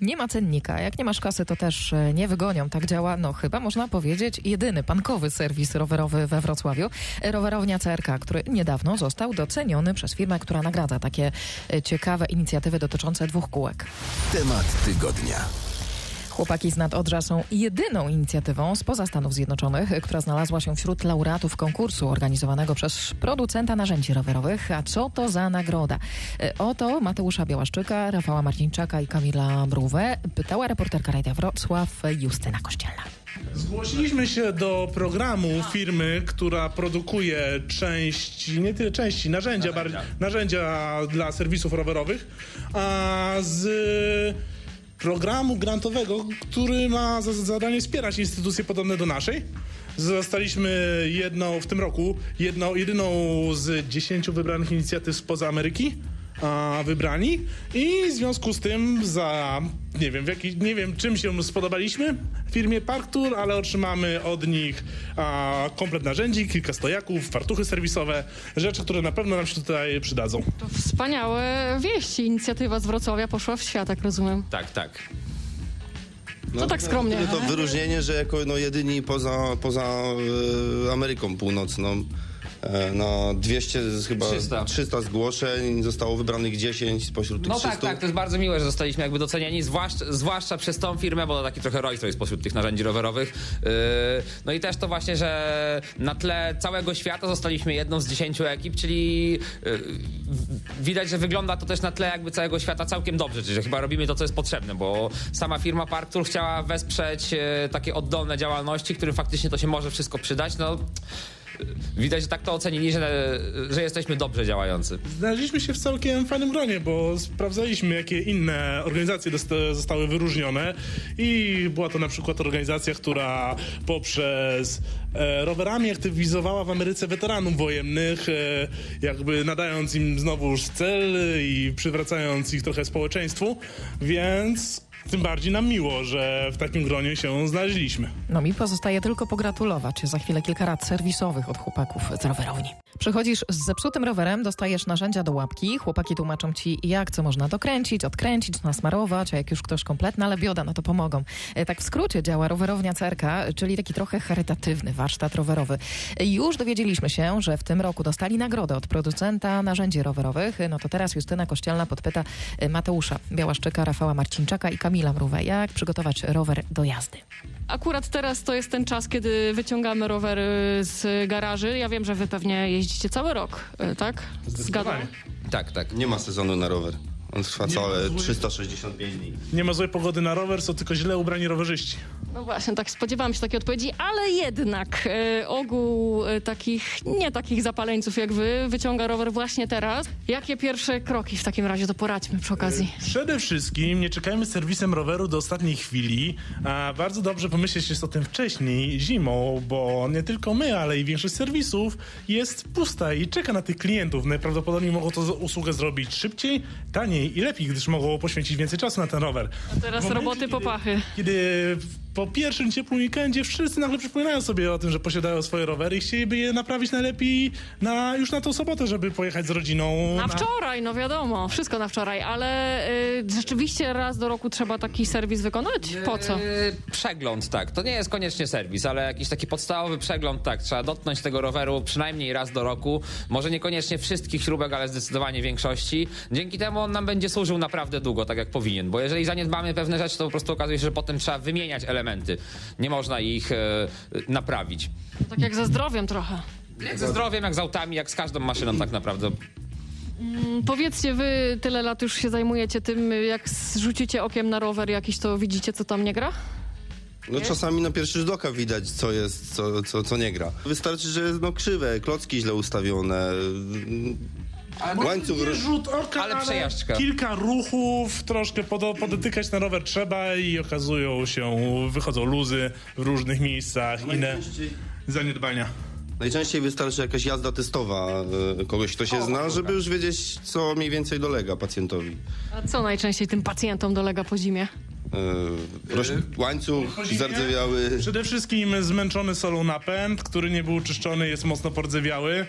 Nie ma cennika. Jak nie masz kasy, to też e, nie wygonią. Tak działa, no chyba można powiedzieć, jedyny pankowy serwis rowerowy we Wrocławiu. E, Rowerownia CRK, który niedawno został doceniony przez firmę, która nagradza takie e, ciekawe inicjatywy dotyczące dwóch kółek. Temat tygodnia. Chłopaki z Nadodrza są jedyną inicjatywą spoza Stanów Zjednoczonych, która znalazła się wśród laureatów konkursu organizowanego przez producenta narzędzi rowerowych. A co to za nagroda? E, O to Mateusza Białaszczyka, Rafała Marcinczaka i Kamila Mrówę pytała reporterka Radia Wrocław Justyna Kościelna. Zgłosiliśmy się do programu firmy, która produkuje części, nie tyle części, narzędzia, narzędzia. narzędzia dla serwisów rowerowych, a z programu grantowego, który ma za zadanie wspierać instytucje podobne do naszej. Zostaliśmy jedną w tym roku, jedną, jedyną z dziesięciu wybranych inicjatyw spoza Ameryki a, wybrani i w związku z tym za nie wiem, w jaki, nie wiem czym się spodobaliśmy firmie Park Tour, ale otrzymamy od nich a, komplet narzędzi, kilka stojaków, fartuchy serwisowe, rzeczy, które na pewno nam się tutaj przydadzą. To wspaniałe wieści. Inicjatywa z Wrocławia poszła w świat, jak rozumiem. Tak, tak. To tak skromnie. To wyróżnienie, że jako no, jedyni poza, poza e, Ameryką Północną na 200 z- chyba 300. 300. zgłoszeń zostało wybranych 10 spośród tych No 300. tak, tak, to jest bardzo miłe, że zostaliśmy jakby docenieni, zwłaszcza, zwłaszcza przez tą firmę, bo to taki trochę Rolls Royce pośród tych narzędzi rowerowych. Yy, no i też to właśnie, że na tle całego świata zostaliśmy jedną z dziesięciu ekip, czyli w- widać, że wygląda to też na tle jakby całego świata całkiem dobrze, czyli że chyba robimy to, co jest potrzebne, bo sama firma Park Tour chciała wesprzeć takie oddolne działalności, którym faktycznie to się może wszystko przydać, no... Widać, że tak to ocenili, że, że jesteśmy dobrze działający. Znaleźliśmy się w całkiem fajnym gronie, bo sprawdzaliśmy, jakie inne organizacje zostały wyróżnione i była to na przykład organizacja, która poprzez rowerami aktywizowała w Ameryce weteranów wojennych, e, jakby nadając im znowuż cel i przywracając ich trochę społeczeństwu, więc tym bardziej nam miło, że w takim gronie się znaleźliśmy. No mi pozostaje tylko pogratulować. Za chwilę kilka rad serwisowych od chłopaków z rowerowni. Przychodzisz z zepsutym rowerem, dostajesz narzędzia do łapki, chłopaki tłumaczą ci jak co można dokręcić, odkręcić, nasmarować, a jak już ktoś kompletna lebioda, no to pomogą. E, Tak w skrócie działa rowerownia CRK, czyli taki trochę charytatywny warsztat rowerowy. Już dowiedzieliśmy się, że w tym roku dostali nagrodę od producenta narzędzi rowerowych. No to teraz Justyna Kościelna podpyta e, Mateusza Białaszczyka, Rafała Marcinczaka i Kamila Mrówę, jak przygotować rower do jazdy. Akurat teraz to jest ten czas, kiedy wyciągamy rowery z garaży. Ja wiem, że wy pewnie jeździcie cały rok, y, tak? Zgadzam. Zdecydowanie. Tak, tak. Nie ma sezonu na rower. On trwa całe ma złych- 365 dni. Nie ma złej pogody na rower, są tylko źle ubrani rowerzyści. No właśnie, tak spodziewałam się takiej odpowiedzi, ale jednak y, ogół y, takich, nie takich zapaleńców jak wy, wyciąga rower właśnie teraz. Jakie pierwsze kroki w takim razie to poradźmy przy okazji? Przede wszystkim nie czekajmy z serwisem roweru do ostatniej chwili. A bardzo dobrze pomyśleć jest o tym wcześniej, zimą, bo nie tylko my, ale i większość serwisów jest pusta i czeka na tych klientów. Najprawdopodobniej mogą to usługę zrobić szybciej, taniej i lepiej, gdyż mogą poświęcić więcej czasu na ten rower. A teraz momencie, roboty kiedy- popachy. Kiedy po pierwszym ciepłym weekendzie wszyscy nagle przypominają sobie o tym, że posiadają swoje rowery i chcieliby je naprawić najlepiej na, już na tą sobotę, żeby pojechać z rodziną. Na wczoraj, no wiadomo, wszystko na wczoraj, ale y, rzeczywiście raz do roku trzeba taki serwis wykonać? Po co? Yy, Przegląd, tak. To nie jest koniecznie serwis, ale jakiś taki podstawowy przegląd, tak. Trzeba dotknąć tego roweru przynajmniej raz do roku. Może niekoniecznie wszystkich śrubek, ale zdecydowanie większości. Dzięki temu on nam będzie służył naprawdę długo, tak jak powinien. Bo jeżeli zaniedbamy pewne rzeczy, to po prostu okazuje się, że potem trzeba wymieniać elementy. Nie można ich e, naprawić. Tak jak ze zdrowiem trochę. Jak ze zdrowiem, jak z autami, jak z każdą maszyną tak naprawdę. Powiedzcie, wy tyle lat już się zajmujecie tym, jak zrzucicie okiem na rower jakiś, to widzicie, co tam nie gra? No czasami na pierwszy rzut oka widać, co jest, co, co, co nie gra. Wystarczy, że jest no, krzywe, klocki źle ustawione. Łańcuch Nie rzut oka, Ale ale, przejażdżka. kilka ruchów, troszkę podotykać na rower trzeba i okazują się, wychodzą luzy w różnych miejscach, inne Najczęściej- zaniedbania. Najczęściej wystarczy jakaś jazda testowa e, kogoś, kto się zna, żeby już wiedzieć, co mniej więcej dolega pacjentowi. A co najczęściej tym pacjentom dolega po zimie? E, roś... Łańcuch zardzewiały. Przede wszystkim zmęczony solą napęd, który nie był czyszczony, jest mocno pordzewiały.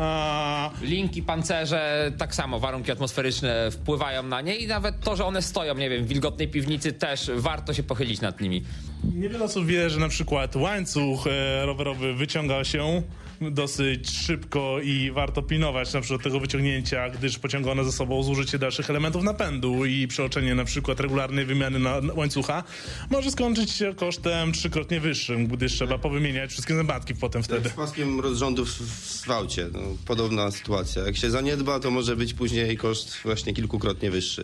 A, Linki, pancerze, tak samo, warunki atmosferyczne wpływają na nie i nawet to, że one stoją, nie wiem, w wilgotnej piwnicy też warto się pochylić nad nimi. Niewiele osób wie, że na przykład łańcuch e, rowerowy wyciąga się dosyć szybko i warto pilnować na przykład tego wyciągnięcia, gdyż pociąga ono ze sobą zużycie dalszych elementów napędu i przeoczenie na przykład regularnej wymiany na łańcucha może skończyć się kosztem trzykrotnie wyższym, gdyż trzeba powymieniać wszystkie zębatki potem wtedy. Z paskiem rozrządów w w aucie. No, podobna sytuacja. Jak się zaniedba, to może być później koszt właśnie kilkukrotnie wyższy.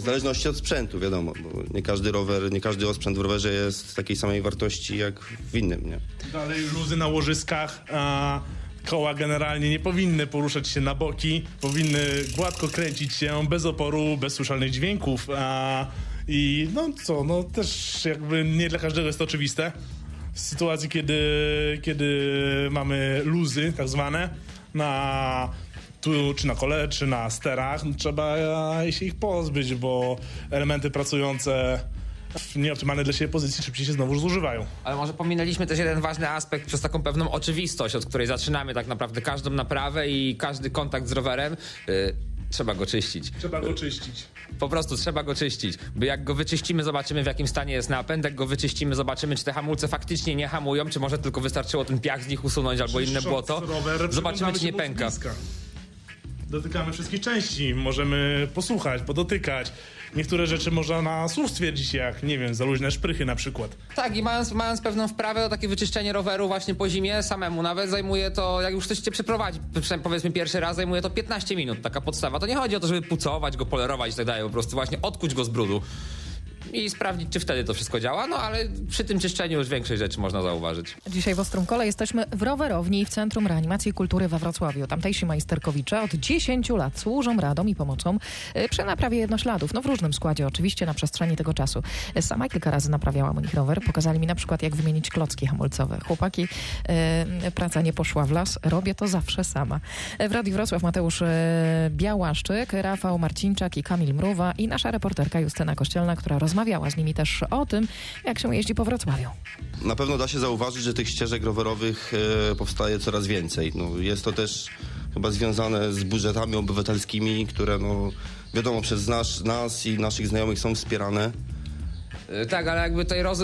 W zależności od sprzętu, wiadomo, bo nie każdy rower, nie każdy osprzęt w rowerze jest takiej samej wartości jak w innym, nie? Dalej luzy na łożyskach, a koła generalnie nie powinny poruszać się na boki, powinny gładko kręcić się bez oporu, bez słyszalnych dźwięków. A, I no co, no też jakby nie dla każdego jest to oczywiste. W sytuacji, kiedy, kiedy mamy luzy tak zwane na tu, czy na kole, czy na sterach, no, trzeba się ich pozbyć, bo elementy pracujące w nieoptymalnej dla siebie pozycji szybciej się znowu zużywają. Ale może pominęliśmy też jeden ważny aspekt przez taką pewną oczywistość, od której zaczynamy tak naprawdę każdą naprawę i każdy kontakt z rowerem. y, trzeba go czyścić. Trzeba go czyścić. Po prostu trzeba go czyścić. Bo jak go wyczyścimy, zobaczymy w jakim stanie jest napęd. Jak go wyczyścimy, zobaczymy, czy te hamulce faktycznie nie hamują, czy może tylko wystarczyło ten piach z nich usunąć albo inne błoto. rower, Zobaczymy, czy nie pęka. bliska. Dotykamy wszystkich części, możemy posłuchać, podotykać. Niektóre rzeczy można na słuch stwierdzić, jak, nie wiem, za szprychy na przykład. Tak, i mając, mając pewną wprawę takie wyczyszczenie roweru właśnie po zimie samemu, nawet zajmuje to, jak już ktoś cię przeprowadzi, powiedzmy pierwszy raz, zajmuje to 15 minut, taka podstawa. To nie chodzi o to, żeby pucować go, polerować i tak dalej, po prostu właśnie odkuć go z brudu i sprawdzić, czy wtedy to wszystko działa, no ale przy tym czyszczeniu już większej rzeczy można zauważyć. Dzisiaj w Ostrym Kole jesteśmy w rowerowni w Centrum Reanimacji Kultury we Wrocławiu. Tamtejsi majsterkowicze od 10 lat służą radą i pomocą y, przy naprawie jednośladów. No w różnym składzie oczywiście na przestrzeni tego czasu. Sama kilka razy naprawiałam u nich rower. Pokazali mi na przykład jak wymienić klocki hamulcowe. Chłopaki, y, praca nie poszła w las. Robię to zawsze sama. W Radiu Wrocław Mateusz y, Białaszczyk, Rafał Marcinczak i Kamil Mruwa i nasza reporterka Justyna Kościelna, która rozmawiała z nimi też o tym, jak się jeździ po Wrocławiu. Na pewno da się zauważyć, że tych ścieżek rowerowych e, powstaje coraz więcej. No, jest to też chyba związane z budżetami obywatelskimi, które no, wiadomo przez nas, nas i naszych znajomych są wspierane. Y, Tak, ale jakby tutaj roz,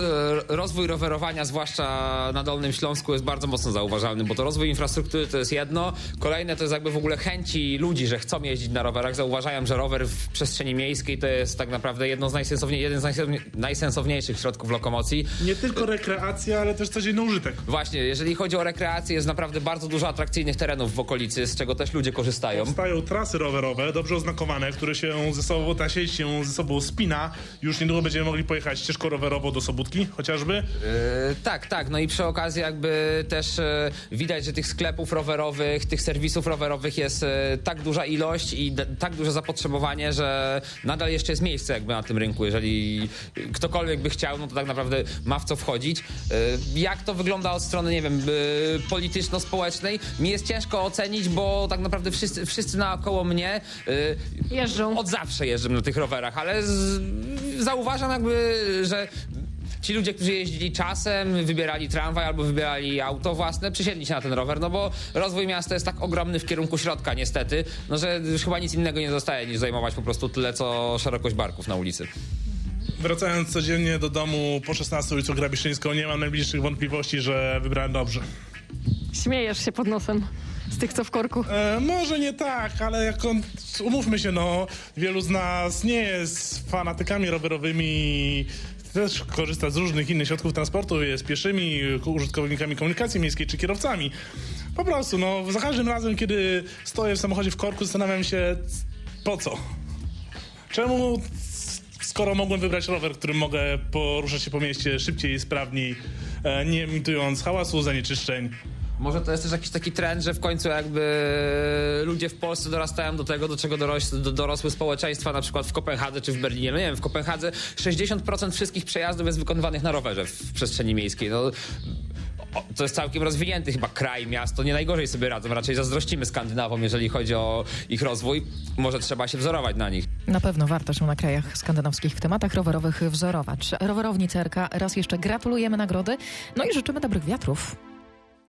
rozwój rowerowania, zwłaszcza na Dolnym Śląsku, jest bardzo mocno zauważalny, bo to rozwój infrastruktury to jest jedno. Kolejne to jest jakby w ogóle chęci ludzi, że chcą jeździć na rowerach. Zauważają, że rower w przestrzeni miejskiej to jest tak naprawdę jedno z najsensowniej, jeden z najsensownie- najsensowniejszych środków lokomocji. Nie tylko rekreacja, ale też codzienny użytek. Właśnie, jeżeli chodzi o rekreację, jest naprawdę bardzo dużo atrakcyjnych terenów w okolicy, z czego też ludzie korzystają. Powstają trasy rowerowe, dobrze oznakowane, które się ze sobą, ta sieć się ze sobą spina. Już niedługo będziemy mogli pojechać ścieżką rowerową do Sobótki chociażby. E, tak, tak. No i przy okazji jakby też e, widać, że tych sklepów rowerowych, tych serwisów rowerowych jest e, tak duża ilość i tak duże zapotrzebowanie, że nadal jeszcze jest miejsce jakby na tym rynku. Jeżeli ktokolwiek by chciał, no to tak naprawdę ma w co wchodzić. Jak to wygląda od strony, nie wiem, polityczno-społecznej, mi jest ciężko ocenić, bo tak naprawdę wszyscy, wszyscy naokoło mnie Jeżdżą. od zawsze jeżdżę na tych rowerach, ale z, zauważam jakby, że ci ludzie, którzy jeździli czasem, wybierali tramwaj albo wybierali auto własne, przysiedli się na ten rower, no bo rozwój miasta jest tak ogromny w kierunku środka niestety, no że już chyba nic innego nie zostaje niż zajmować po prostu tyle, co szerokość barków na ulicy. Wracając codziennie do domu po 16 ulicą Grabiszyńską, nie mam najbliższych wątpliwości, że wybrałem dobrze. Śmiejesz się pod nosem z tych, co w korku. E, może nie tak, ale jak on, umówmy się, no, wielu z nas nie jest fanatykami rowerowymi, też korzysta z różnych innych środków transportu, jest pieszymi, użytkownikami komunikacji miejskiej czy kierowcami. Po prostu, no, za każdym razem, kiedy stoję w samochodzie w korku, zastanawiam się, po co? Czemu, skoro mogłem wybrać rower, którym mogę poruszać się po mieście szybciej i sprawniej, e, nie emitując hałasu, zanieczyszczeń? Może to jest też jakiś taki trend, że w końcu jakby ludzie w Polsce dorastają do tego, do czego doroś, do, dorosły społeczeństwa, na przykład w Kopenhadze czy w Berlinie. No nie wiem, w Kopenhadze 60% wszystkich przejazdów jest wykonywanych na rowerze w przestrzeni miejskiej. No, to jest całkiem rozwinięty chyba kraj, miasto, nie najgorzej sobie radzą. Raczej zazdrościmy Skandynawom, jeżeli chodzi o ich rozwój. Może trzeba się wzorować na nich. Na pewno warto się na krajach skandynawskich w tematach rowerowych wzorować. Rowerowni CRK raz jeszcze gratulujemy nagrody, no i życzymy dobrych wiatrów.